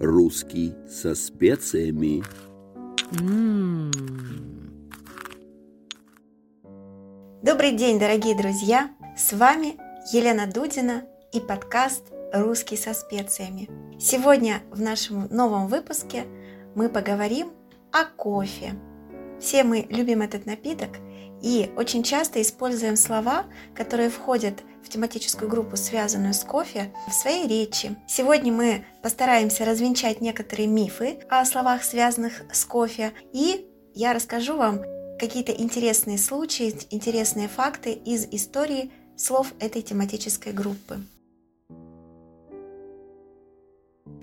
Русский со специями. Добрый день, дорогие друзья! С вами Елена Дудина и подкаст «Русский со специями». Сегодня в нашем новом выпуске мы поговорим о кофе. Все мы любим этот напиток и очень часто используем слова, которые входят в тематическую группу, связанную с кофе, в своей речи. Сегодня мы постараемся развенчать некоторые мифы о словах, связанных с кофе, и я расскажу вам какие-то интересные случаи, интересные факты из истории слов этой тематической группы.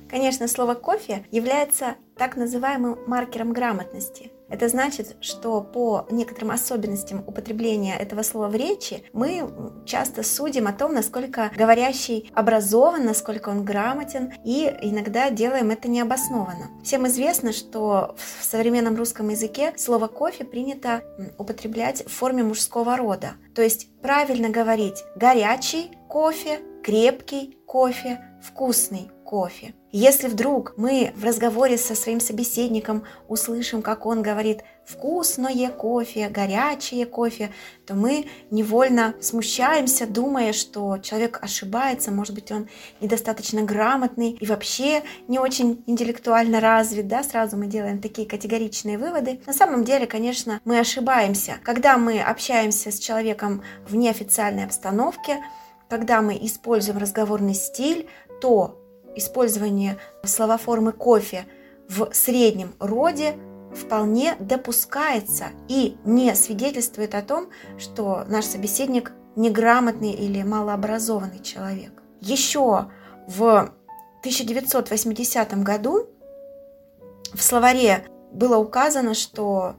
Конечно, слово «кофе» является так называемым маркером грамотности. Это значит, что по некоторым особенностям употребления этого слова в речи мы часто судим о том, насколько говорящий образован, насколько он грамотен, и иногда делаем это необоснованно. Всем известно, что в современном русском языке слово «кофе» принято употреблять в форме мужского рода. То есть правильно говорить «горячий кофе», «крепкий кофе», «вкусный кофе». Если вдруг мы в разговоре со своим собеседником услышим, как он говорит «вкусное кофе», «горячее кофе», то мы невольно смущаемся, думая, что человек ошибается, может быть, он недостаточно грамотный и вообще не очень интеллектуально развит, да, сразу мы делаем такие категоричные выводы. На самом деле, конечно, мы ошибаемся. Когда мы общаемся с человеком в неофициальной обстановке, когда мы используем разговорный стиль, то использование словоформы кофе в среднем роде вполне допускается и не свидетельствует о том, что наш собеседник неграмотный или малообразованный человек. Еще в 1980 году в словаре было указано, что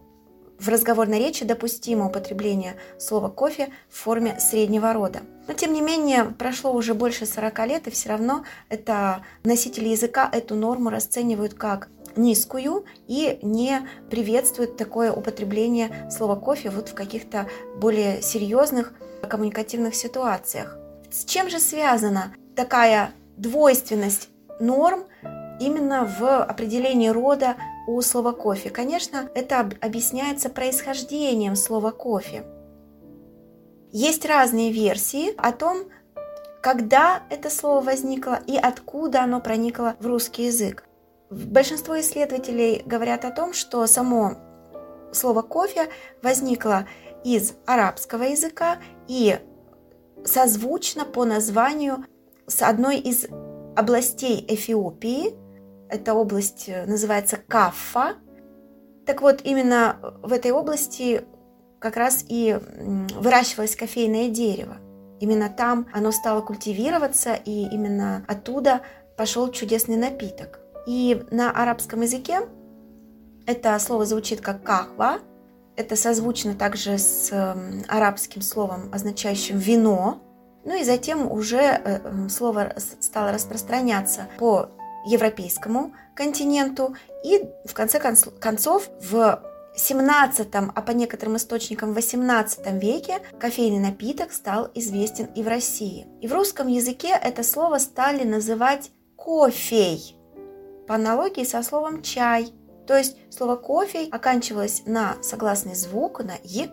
в разговорной речи допустимо употребление слова «кофе» в форме среднего рода. Но, тем не менее, прошло уже больше 40 лет, и все равно это носители языка эту норму расценивают как низкую и не приветствуют такое употребление слова «кофе» вот в каких-то более серьезных коммуникативных ситуациях. С чем же связана такая двойственность норм именно в определении рода у слова кофе. Конечно, это объясняется происхождением слова кофе. Есть разные версии о том, когда это слово возникло и откуда оно проникло в русский язык. Большинство исследователей говорят о том, что само слово кофе возникло из арабского языка и созвучно по названию с одной из областей Эфиопии – эта область э, называется Каффа. Так вот, именно в этой области как раз и выращивалось кофейное дерево. Именно там оно стало культивироваться, и именно оттуда пошел чудесный напиток. И на арабском языке это слово звучит как кахва. Это созвучно также с арабским словом, означающим вино. Ну и затем уже э, слово стало распространяться по европейскому континенту и в конце концов в 17, а по некоторым источникам в 18 веке кофейный напиток стал известен и в России. И в русском языке это слово стали называть кофей, по аналогии со словом чай. То есть слово кофей оканчивалось на согласный звук, на «и»,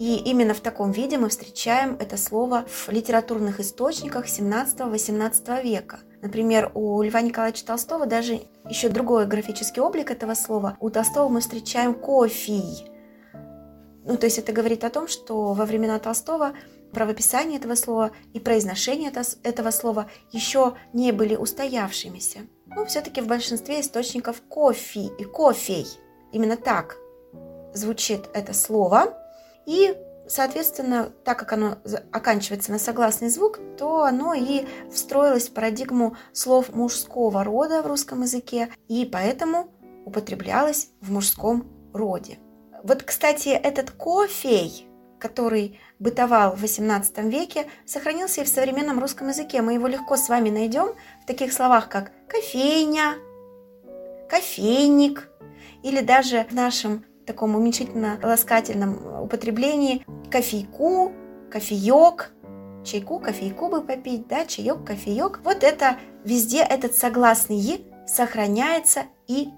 и именно в таком виде мы встречаем это слово в литературных источниках 17-18 века. Например, у Льва Николаевича Толстого даже еще другой графический облик этого слова. У Толстого мы встречаем кофий. Ну, то есть это говорит о том, что во времена Толстого правописание этого слова и произношение этого слова еще не были устоявшимися. Но все-таки в большинстве источников кофе и кофей. Именно так звучит это слово. И, соответственно, так как оно оканчивается на согласный звук, то оно и встроилось в парадигму слов мужского рода в русском языке, и поэтому употреблялось в мужском роде. Вот, кстати, этот кофей, который бытовал в XVIII веке, сохранился и в современном русском языке. Мы его легко с вами найдем в таких словах, как кофейня, кофейник, или даже в нашем таком уменьшительно-ласкательном употреблении кофейку, кофеек, чайку, кофейку бы попить, да, чаек, кофеек. Вот это везде этот согласный «и» сохраняется и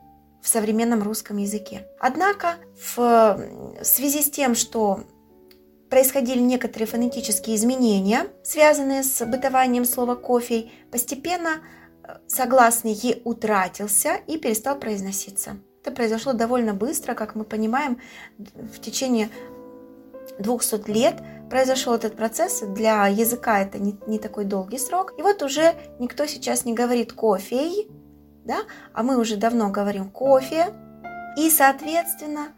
в современном русском языке. Однако в связи с тем, что происходили некоторые фонетические изменения, связанные с бытованием слова кофе, постепенно э, согласный «е» утратился и перестал произноситься. Это произошло довольно быстро, как мы понимаем, в течение 200 лет произошел этот процесс. Для языка это не, не такой долгий срок. И вот уже никто сейчас не говорит кофе, да, а мы уже давно говорим кофе. И, соответственно,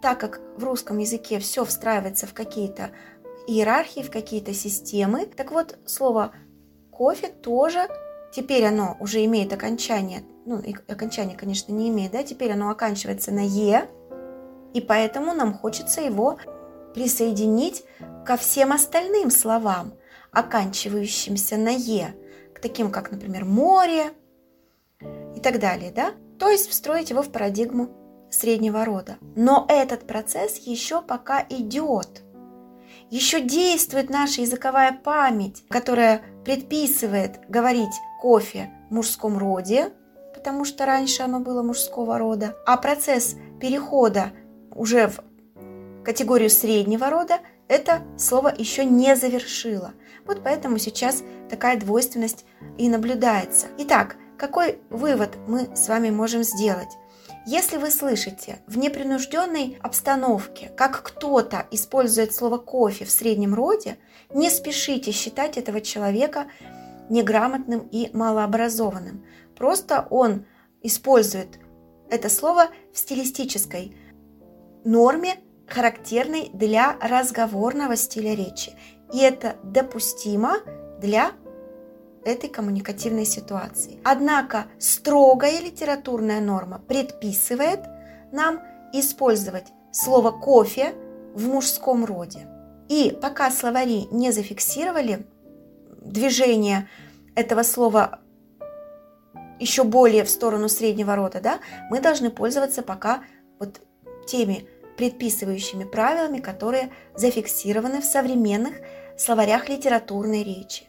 так как в русском языке все встраивается в какие-то иерархии, в какие-то системы, так вот слово кофе тоже теперь оно уже имеет окончание ну, и окончание, конечно, не имеет, да, теперь оно оканчивается на «е», и поэтому нам хочется его присоединить ко всем остальным словам, оканчивающимся на «е», к таким, как, например, море и так далее, да, то есть встроить его в парадигму среднего рода. Но этот процесс еще пока идет. Еще действует наша языковая память, которая предписывает говорить кофе в мужском роде, потому что раньше оно было мужского рода, а процесс перехода уже в категорию среднего рода это слово еще не завершило. Вот поэтому сейчас такая двойственность и наблюдается. Итак, какой вывод мы с вами можем сделать? Если вы слышите в непринужденной обстановке, как кто-то использует слово кофе в среднем роде, не спешите считать этого человека неграмотным и малообразованным. Просто он использует это слово в стилистической норме, характерной для разговорного стиля речи. И это допустимо для этой коммуникативной ситуации. Однако строгая литературная норма предписывает нам использовать слово «кофе» в мужском роде. И пока словари не зафиксировали движение этого слова еще более в сторону среднего рода, да, мы должны пользоваться пока вот теми предписывающими правилами, которые зафиксированы в современных словарях литературной речи.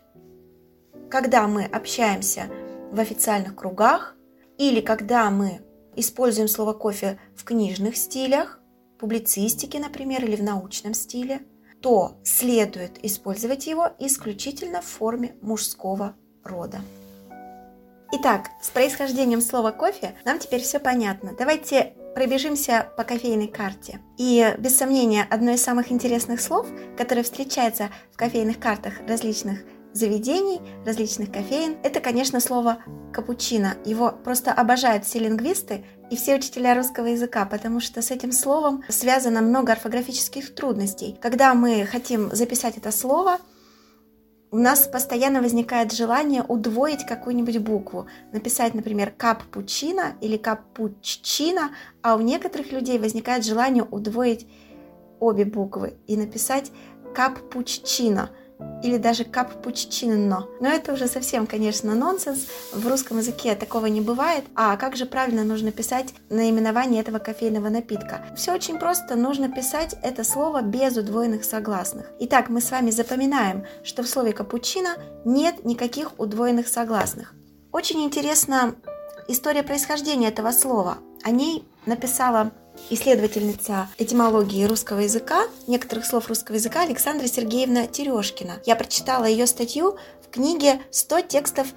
Когда мы общаемся в официальных кругах или когда мы используем слово кофе в книжных стилях, публицистике, например, или в научном стиле, то следует использовать его исключительно в форме мужского рода. Итак, с происхождением слова кофе нам теперь все понятно. Давайте пробежимся по кофейной карте. И, без сомнения, одно из самых интересных слов, которое встречается в кофейных картах различных заведений, различных кофеин, это, конечно, слово капучино. Его просто обожают все лингвисты и все учителя русского языка, потому что с этим словом связано много орфографических трудностей. Когда мы хотим записать это слово, у нас постоянно возникает желание удвоить какую-нибудь букву. Написать, например, каппучино или каппучино, а у некоторых людей возникает желание удвоить обе буквы и написать каппучино – или даже каппучино. Но это уже совсем, конечно, нонсенс. В русском языке такого не бывает. А как же правильно нужно писать наименование этого кофейного напитка? Все очень просто. Нужно писать это слово без удвоенных согласных. Итак, мы с вами запоминаем, что в слове капучино нет никаких удвоенных согласных. Очень интересна история происхождения этого слова. О ней написала исследовательница этимологии русского языка, некоторых слов русского языка Александра Сергеевна Терешкина. Я прочитала ее статью в книге «100 текстов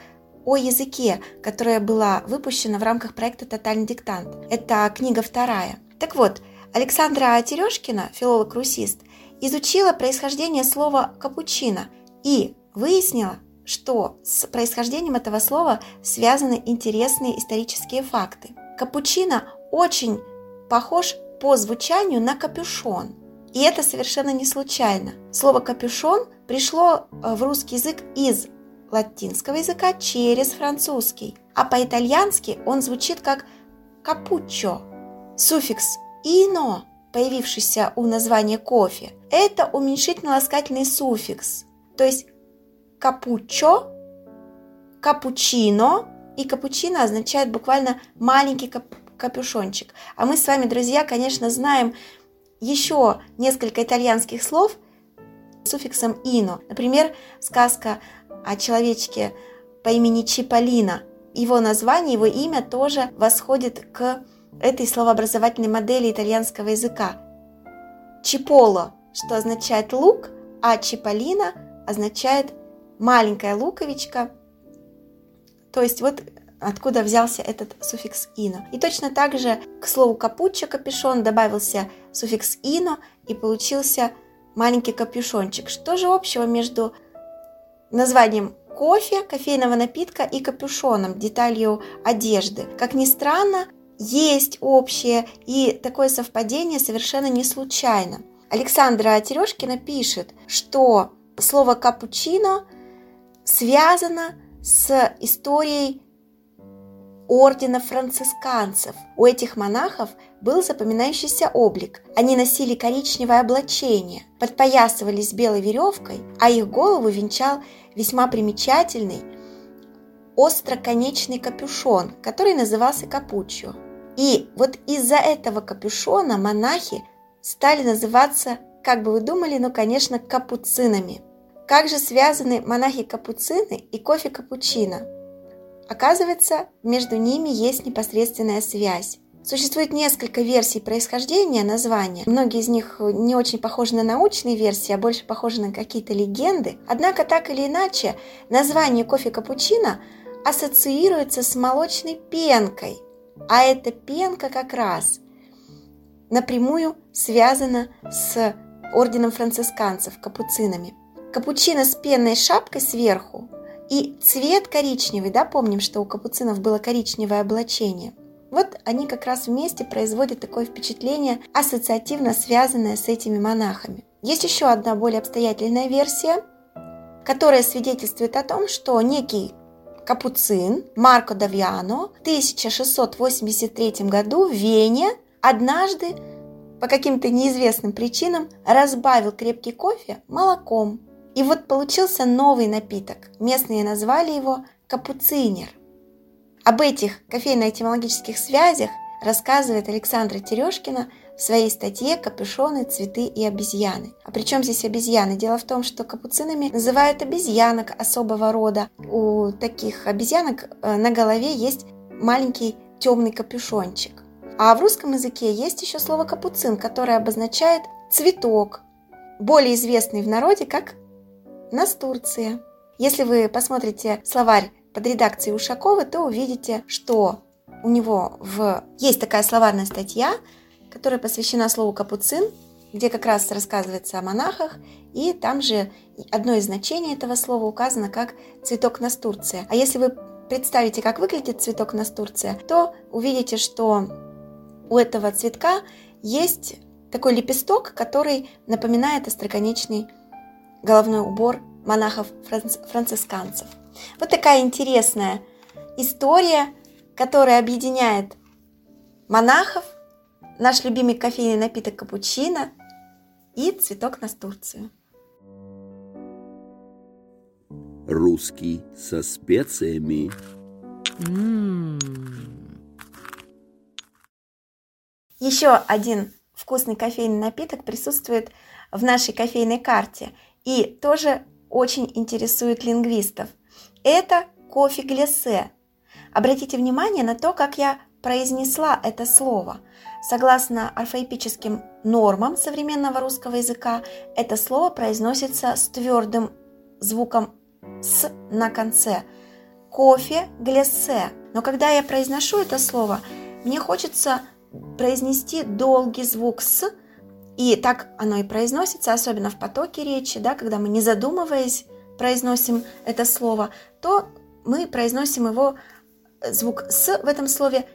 о языке», которая была выпущена в рамках проекта «Тотальный диктант». Это книга вторая. Так вот, Александра Терешкина, филолог-русист, изучила происхождение слова «капучино» и выяснила, что с происхождением этого слова связаны интересные исторические факты. Капучино очень похож по звучанию на капюшон. И это совершенно не случайно. Слово капюшон пришло э, в русский язык из латинского языка через французский, а по-итальянски он звучит как капуччо. Суффикс «ино», появившийся у названия кофе, это уменьшительно-ласкательный суффикс, то есть капуччо, капучино, и капучино означает буквально маленький кап капюшончик. А мы с вами, друзья, конечно, знаем еще несколько итальянских слов с суффиксом «ино». Например, сказка о человечке по имени Чиполлино его название, его имя тоже восходит к этой словообразовательной модели итальянского языка. Чиполо, что означает лук, а чиполлино означает маленькая луковичка. То есть вот откуда взялся этот суффикс «ино». И точно так же к слову «капуччо» капюшон добавился суффикс «ино» и получился маленький капюшончик. Что же общего между названием кофе, кофейного напитка и капюшоном, деталью одежды? Как ни странно, есть общее, и такое совпадение совершенно не случайно. Александра Терешкина пишет, что слово «капучино» связано с историей ордена францисканцев. У этих монахов был запоминающийся облик. Они носили коричневое облачение, подпоясывались белой веревкой, а их голову венчал весьма примечательный остроконечный капюшон, который назывался капуччо. И вот из-за этого капюшона монахи стали называться, как бы вы думали, ну, конечно, капуцинами. Как же связаны монахи-капуцины и кофе-капучино? Оказывается, между ними есть непосредственная связь. Существует несколько версий происхождения названия. Многие из них не очень похожи на научные версии, а больше похожи на какие-то легенды. Однако, так или иначе, название кофе капучино ассоциируется с молочной пенкой. А эта пенка как раз напрямую связана с орденом францисканцев, капуцинами. Капучино с пенной шапкой сверху и цвет коричневый, да, помним, что у капуцинов было коричневое облачение. Вот они как раз вместе производят такое впечатление, ассоциативно связанное с этими монахами. Есть еще одна более обстоятельная версия, которая свидетельствует о том, что некий капуцин Марко Давиано в 1683 году в Вене однажды по каким-то неизвестным причинам разбавил крепкий кофе молоком. И вот получился новый напиток. Местные назвали его капуцинер. Об этих кофейно-этимологических связях рассказывает Александра Терешкина в своей статье «Капюшоны, цветы и обезьяны». А при чем здесь обезьяны? Дело в том, что капуцинами называют обезьянок особого рода. У таких обезьянок э, на голове есть маленький темный капюшончик. А в русском языке есть еще слово капуцин, которое обозначает цветок, более известный в народе как Настурция. Если вы посмотрите словарь под редакцией Ушакова, то увидите, что у него в... есть такая словарная статья, которая посвящена слову «капуцин», где как раз рассказывается о монахах, и там же одно из значений этого слова указано как «цветок настурция». А если вы представите, как выглядит цветок настурция, то увидите, что у этого цветка есть такой лепесток, который напоминает остроконечный головной убор монахов-францисканцев. Вот такая интересная история, которая объединяет монахов, наш любимый кофейный напиток капучино и цветок настурцию. Русский со специями. Еще один вкусный кофейный напиток присутствует в нашей кофейной карте – и тоже очень интересует лингвистов. Это кофе глиссе. Обратите внимание на то, как я произнесла это слово. Согласно орфоэпическим нормам современного русского языка, это слово произносится с твердым звуком «с» на конце. Кофе глиссе. Но когда я произношу это слово, мне хочется произнести долгий звук «с», и так оно и произносится, особенно в потоке речи, да, когда мы не задумываясь произносим это слово, то мы произносим его э, звук «с» в этом слове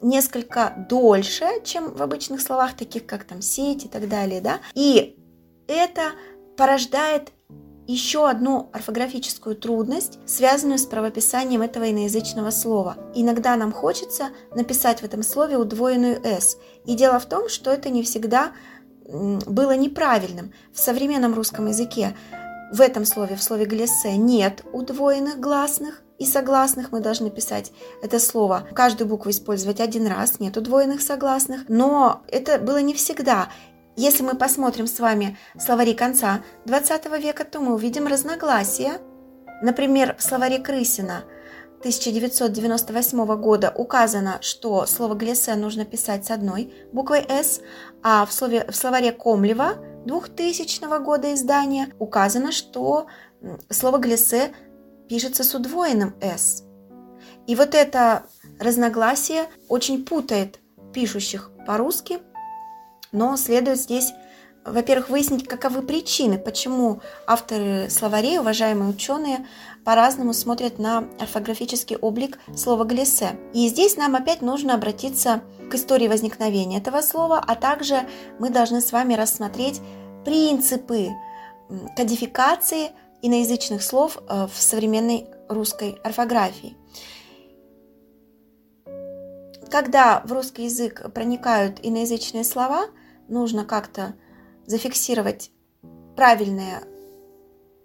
несколько дольше, чем в обычных словах, таких как там сеть и так далее, да. И это порождает еще одну орфографическую трудность, связанную с правописанием этого иноязычного слова. Иногда нам хочется написать в этом слове удвоенную «с». И дело в том, что это не всегда было неправильным. В современном русском языке в этом слове, в слове «глиссе» нет удвоенных гласных и согласных. Мы должны писать это слово, каждую букву использовать один раз, нет удвоенных согласных. Но это было не всегда. Если мы посмотрим с вами словари конца 20 века, то мы увидим разногласия. Например, в словаре Крысина 1998 года указано, что слово «глиссе» нужно писать с одной буквой «с», а в, слове, в словаре Комлева 2000 года издания указано, что слово «глиссе» пишется с удвоенным «с». И вот это разногласие очень путает пишущих по-русски, но следует здесь во-первых, выяснить, каковы причины, почему авторы словарей, уважаемые ученые, по-разному смотрят на орфографический облик слова «глиссе». И здесь нам опять нужно обратиться к истории возникновения этого слова, а также мы должны с вами рассмотреть принципы кодификации иноязычных слов э, в современной русской орфографии. Когда в русский язык проникают иноязычные слова, нужно как-то зафиксировать правильные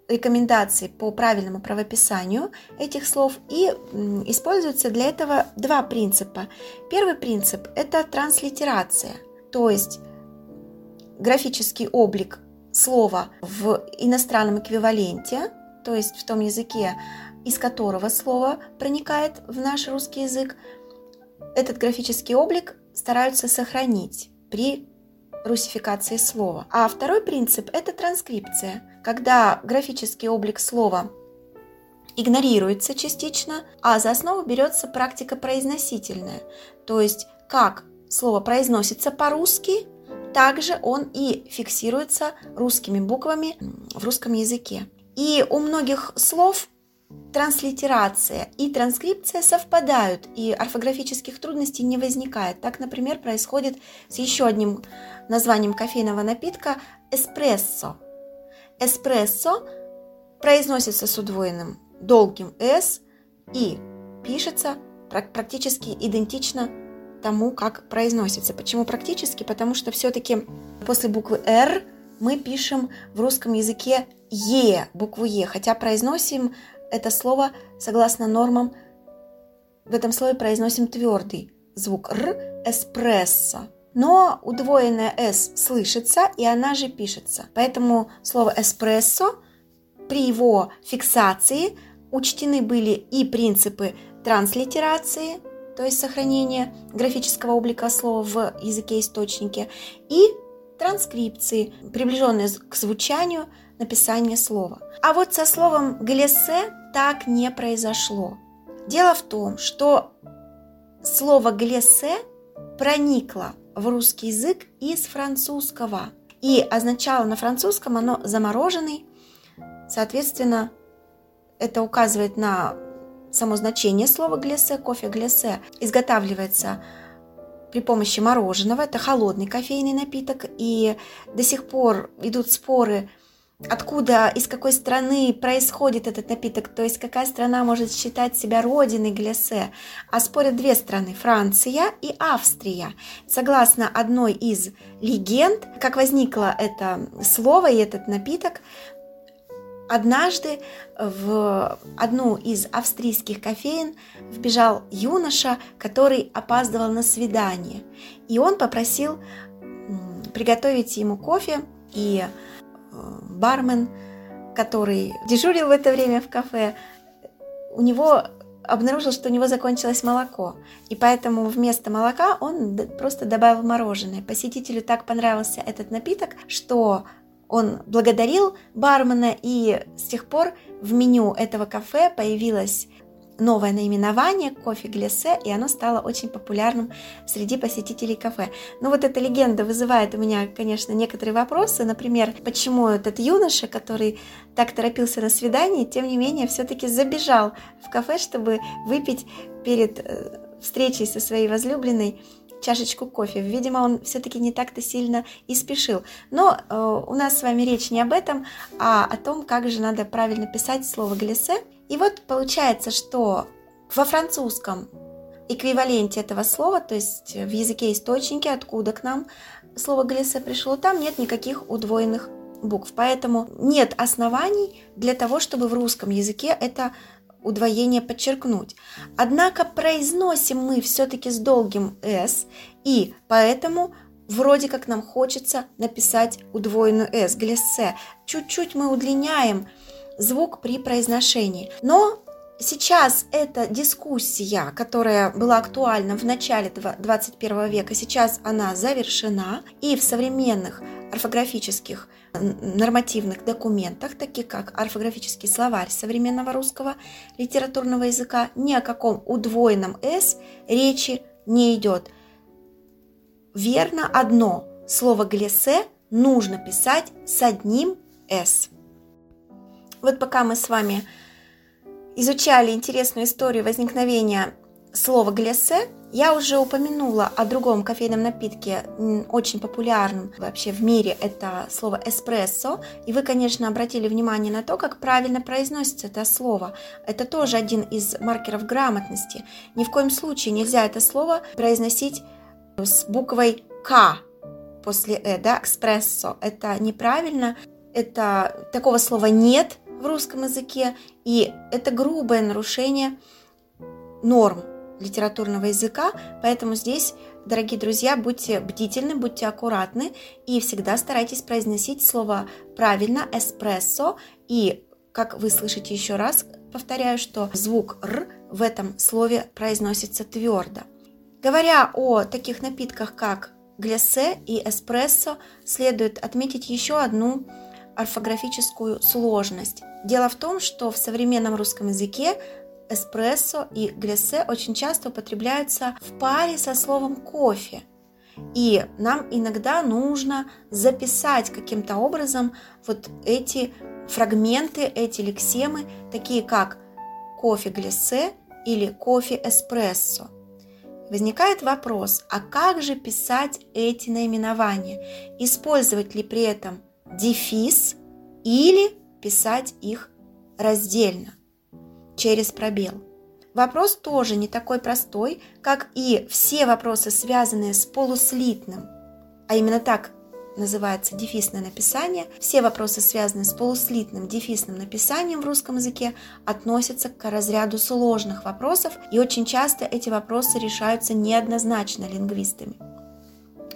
рекомендации по правильному правописанию этих слов и используются для этого два принципа. Первый принцип – это транслитерация, то есть графический облик слова в иностранном эквиваленте, то есть в том языке, из которого слово проникает в наш русский язык, этот графический облик стараются сохранить при русификации слова. А второй принцип – это транскрипция, когда графический облик слова игнорируется частично, а за основу берется практика произносительная, то есть как слово произносится по-русски, также он и фиксируется русскими буквами в русском языке. И у многих слов транслитерация и транскрипция совпадают, и орфографических трудностей не возникает. Так, например, происходит с еще одним названием кофейного напитка эспрессо. Эспрессо произносится с удвоенным долгим «с» и пишется практически идентично тому, как произносится. Почему практически? Потому что все-таки после буквы «р» мы пишем в русском языке «е», букву «е», хотя произносим это слово согласно нормам в этом слове произносим твердый звук «р» – «эспрессо». Но удвоенное «с» слышится, и она же пишется. Поэтому слово «эспрессо» при его фиксации учтены были и принципы транслитерации, то есть сохранения графического облика слова в языке-источнике, и транскрипции, приближенные к звучанию написания слова. А вот со словом «глессе» так не произошло. Дело в том, что слово «глессе» проникло в русский язык из французского и означало на французском оно «замороженный». Соответственно, это указывает на само значение слова «глессе». Кофе «глессе» изготавливается при помощи мороженого. Это холодный кофейный напиток. И до сих пор идут споры – откуда, из какой страны происходит этот напиток, то есть какая страна может считать себя родиной глясе. А спорят две страны, Франция и Австрия. Согласно одной из легенд, как возникло это слово и этот напиток, Однажды в одну из австрийских кофеин вбежал юноша, который опаздывал на свидание. И он попросил приготовить ему кофе и бармен, который дежурил в это время в кафе, у него обнаружил, что у него закончилось молоко. И поэтому вместо молока он просто добавил мороженое. Посетителю так понравился этот напиток, что он благодарил бармена, и с тех пор в меню этого кафе появилась новое наименование кофе глиссе, и оно стало очень популярным среди посетителей кафе. Но вот эта легенда вызывает у меня, конечно, некоторые вопросы. Например, почему этот юноша, который так торопился на свидание, тем не менее все-таки забежал в кафе, чтобы выпить перед э, встречей со своей возлюбленной чашечку кофе. Видимо, он все-таки не так-то сильно и спешил. Но э, у нас с вами речь не об этом, а о том, как же надо правильно писать слово глиссе. И вот получается, что во французском эквиваленте этого слова, то есть в языке источники, откуда к нам слово глиссе пришло, там нет никаких удвоенных букв. Поэтому нет оснований для того, чтобы в русском языке это удвоение подчеркнуть. Однако произносим мы все-таки с долгим «с», и поэтому вроде как нам хочется написать удвоенную «с», глиссе. Чуть-чуть мы удлиняем звук при произношении. Но сейчас эта дискуссия, которая была актуальна в начале 21 века, сейчас она завершена, и в современных орфографических нормативных документах, таких как орфографический словарь современного русского литературного языка, ни о каком удвоенном «с» речи не идет. Верно одно, слово «глесе» нужно писать с одним «с». Вот пока мы с вами изучали интересную историю возникновения слова «глесе», я уже упомянула о другом кофейном напитке, очень популярном вообще в мире, это слово эспрессо. И вы, конечно, обратили внимание на то, как правильно произносится это слово. Это тоже один из маркеров грамотности. Ни в коем случае нельзя это слово произносить с буквой «к» после «э», да, эспрессо. Это неправильно, это такого слова нет в русском языке, и это грубое нарушение норм литературного языка, поэтому здесь, дорогие друзья, будьте бдительны, будьте аккуратны и всегда старайтесь произносить слово правильно, эспрессо, и, как вы слышите еще раз, повторяю, что звук «р» в этом слове произносится твердо. Говоря о таких напитках, как глясе и эспрессо, следует отметить еще одну орфографическую сложность. Дело в том, что в современном русском языке эспрессо и глиссе очень часто употребляются в паре со словом кофе. И нам иногда нужно записать каким-то образом вот эти фрагменты, эти лексемы, такие как кофе глиссе или кофе эспрессо. Возникает вопрос, а как же писать эти наименования? Использовать ли при этом дефис или писать их раздельно? через пробел. Вопрос тоже не такой простой, как и все вопросы, связанные с полуслитным, а именно так называется дефисное написание. Все вопросы, связанные с полуслитным дефисным написанием в русском языке, относятся к разряду сложных вопросов, и очень часто эти вопросы решаются неоднозначно лингвистами.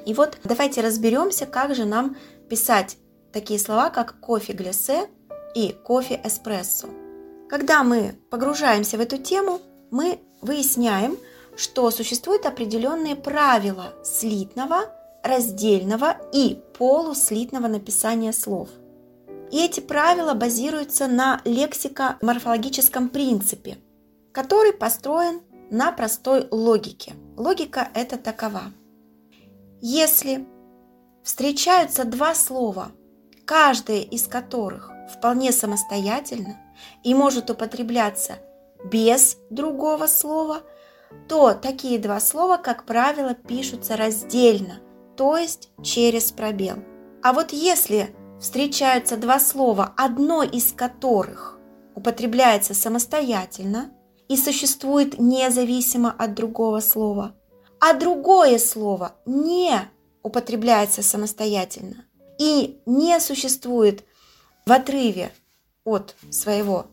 И вот давайте разберемся, как же нам писать такие слова, как кофе глясе и кофе эспрессо. Когда мы погружаемся в эту тему, мы выясняем, что существуют определенные правила слитного, раздельного и полуслитного написания слов. И эти правила базируются на лексико-морфологическом принципе, который построен на простой логике. Логика это такова. Если встречаются два слова, каждое из которых вполне самостоятельно – и может употребляться без другого слова, то такие два слова, как правило, пишутся раздельно, то есть через пробел. А вот если встречаются два слова, одно из которых употребляется самостоятельно и существует независимо от другого слова, а другое слово не употребляется самостоятельно и не существует в отрыве от своего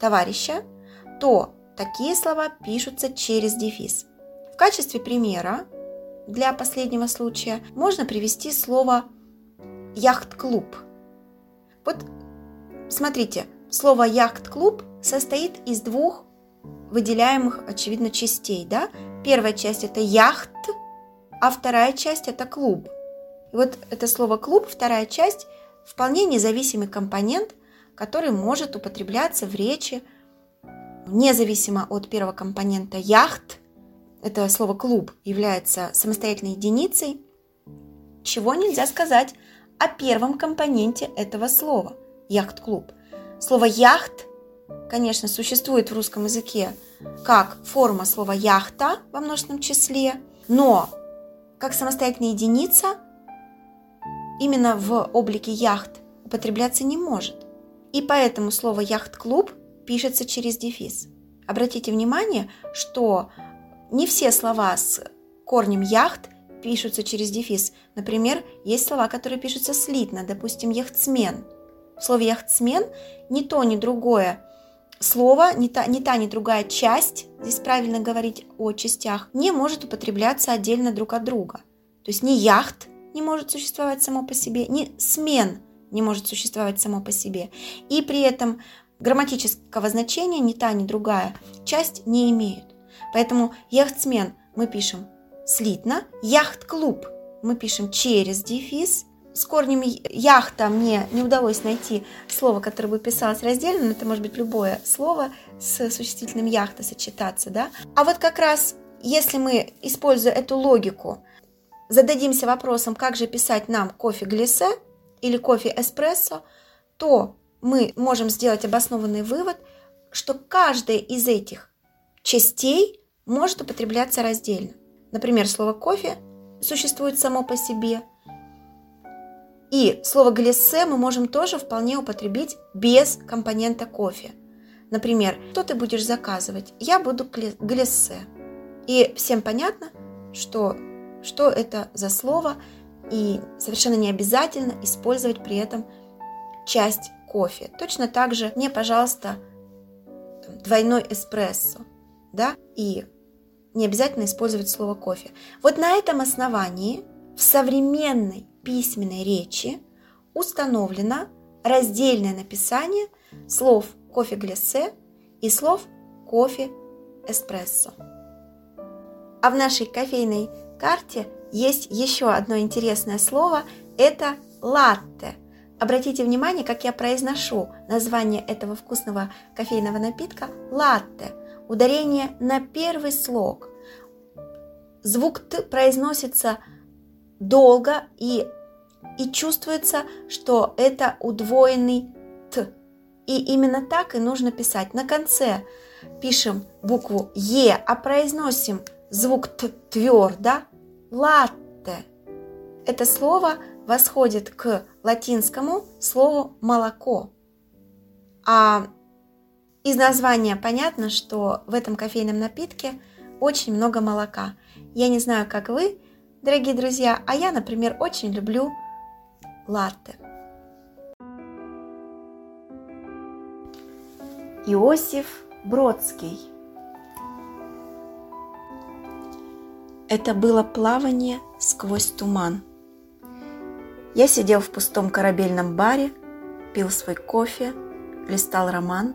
товарища, то такие слова пишутся через дефис. В качестве примера для последнего случая можно привести слово яхт-клуб. Вот смотрите, слово яхт-клуб состоит из двух выделяемых, очевидно, частей. Да? Первая часть это яхт, а вторая часть это клуб. И вот это слово клуб, вторая часть вполне независимый компонент, который может употребляться в речи независимо от первого компонента яхт. Это слово клуб является самостоятельной единицей. Чего нельзя сказать о первом компоненте этого слова – яхт-клуб. Слово яхт, конечно, существует в русском языке как форма слова яхта во множественном числе, но как самостоятельная единица именно в облике яхт употребляться не может. И поэтому слово яхт-клуб пишется через дефис. Обратите внимание, что не все слова с корнем яхт пишутся через дефис. Например, есть слова, которые пишутся слитно, допустим, яхтсмен. В слове яхтсмен ни то, ни другое слово, ни та, ни та, ни другая часть, здесь правильно говорить о частях, не может употребляться отдельно друг от друга. То есть ни яхт не может существовать само по себе, ни смен не может существовать само по себе. И при этом грамматического значения ни та, ни другая часть не имеют. Поэтому яхтсмен мы пишем слитно, яхт-клуб мы пишем через дефис. С корнем яхта мне не удалось найти слово, которое бы писалось раздельно, но это может быть любое слово с существительным яхта сочетаться, да. А вот как раз если мы, используя эту логику, зададимся вопросом, как же писать нам кофе глиссе или кофе эспрессо, то мы можем сделать обоснованный вывод, что каждая из этих частей может употребляться раздельно. Например, слово кофе существует само по себе. И слово глиссе мы можем тоже вполне употребить без компонента кофе. Например, что ты будешь заказывать? Я буду глиссе. И всем понятно, что, что это за слово, и совершенно не обязательно использовать при этом часть кофе. Точно так же мне, пожалуйста, двойной эспрессо, да, и не обязательно использовать слово кофе. Вот на этом основании в современной письменной речи установлено раздельное написание слов кофе глиссе и слов кофе эспрессо. А в нашей кофейной карте есть еще одно интересное слово – это латте. Обратите внимание, как я произношу название этого вкусного кофейного напитка – латте. Ударение на первый слог. Звук «т» произносится долго и, и чувствуется, что это удвоенный «т». И именно так и нужно писать. На конце пишем букву «е», а произносим – звук т твердо, латте. Это слово восходит к латинскому слову молоко. А из названия понятно, что в этом кофейном напитке очень много молока. Я не знаю, как вы, дорогие друзья, а я, например, очень люблю латте. Иосиф Бродский – Это было плавание сквозь туман. Я сидел в пустом корабельном баре, пил свой кофе, листал роман.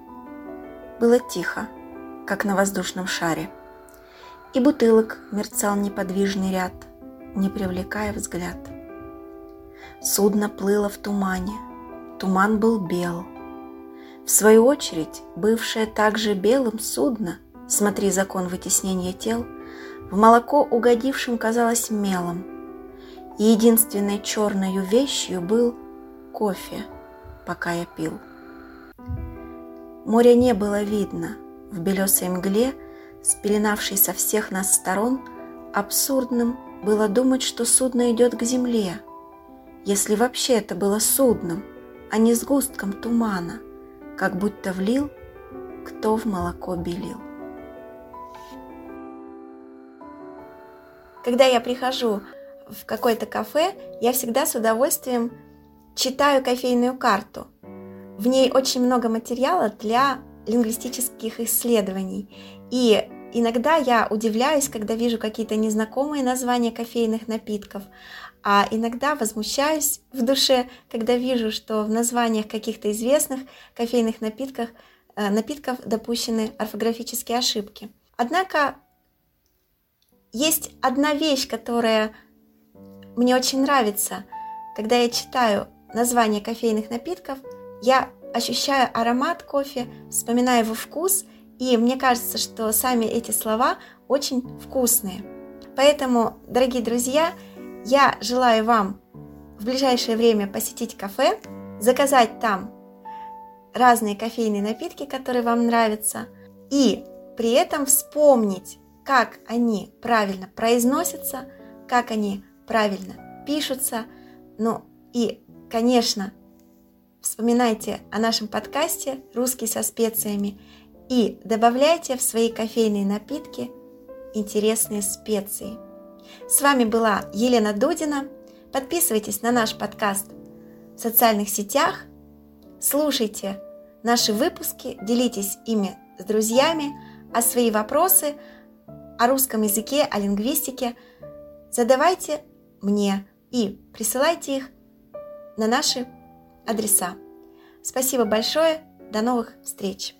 Было тихо, как на воздушном шаре. И бутылок мерцал неподвижный ряд, не привлекая взгляд. Судно плыло в тумане, туман был бел. В свою очередь, бывшее также белым судно, смотри закон вытеснения тел – в молоко угодившим казалось мелом. И единственной черной вещью был кофе, пока я пил. Моря не было видно. В белесой мгле, спеленавшей со всех нас сторон, абсурдным было думать, что судно идет к земле, если вообще это было судном, а не сгустком тумана, как будто влил, кто в молоко белил. Когда я прихожу в какое-то кафе, я всегда с удовольствием читаю кофейную карту. В ней очень много материала для лингвистических исследований. И иногда я удивляюсь, когда вижу какие-то незнакомые названия кофейных напитков, а иногда возмущаюсь в душе, когда вижу, что в названиях каких-то известных кофейных напитков, э, напитков допущены орфографические ошибки. Однако есть одна вещь, которая мне очень нравится. Когда я читаю название кофейных напитков, я ощущаю аромат кофе, вспоминаю его вкус, и мне кажется, что сами эти слова очень вкусные. Поэтому, дорогие друзья, я желаю вам в ближайшее время посетить кафе, заказать там разные кофейные напитки, которые вам нравятся, и при этом вспомнить как они правильно произносятся, как они правильно пишутся. Ну и, конечно, вспоминайте о нашем подкасте «Русский со специями» и добавляйте в свои кофейные напитки интересные специи. С вами была Елена Дудина. Подписывайтесь на наш подкаст в социальных сетях, слушайте наши выпуски, делитесь ими с друзьями, а свои вопросы – о русском языке, о лингвистике, задавайте мне и присылайте их на наши адреса. Спасибо большое, До новых встреч!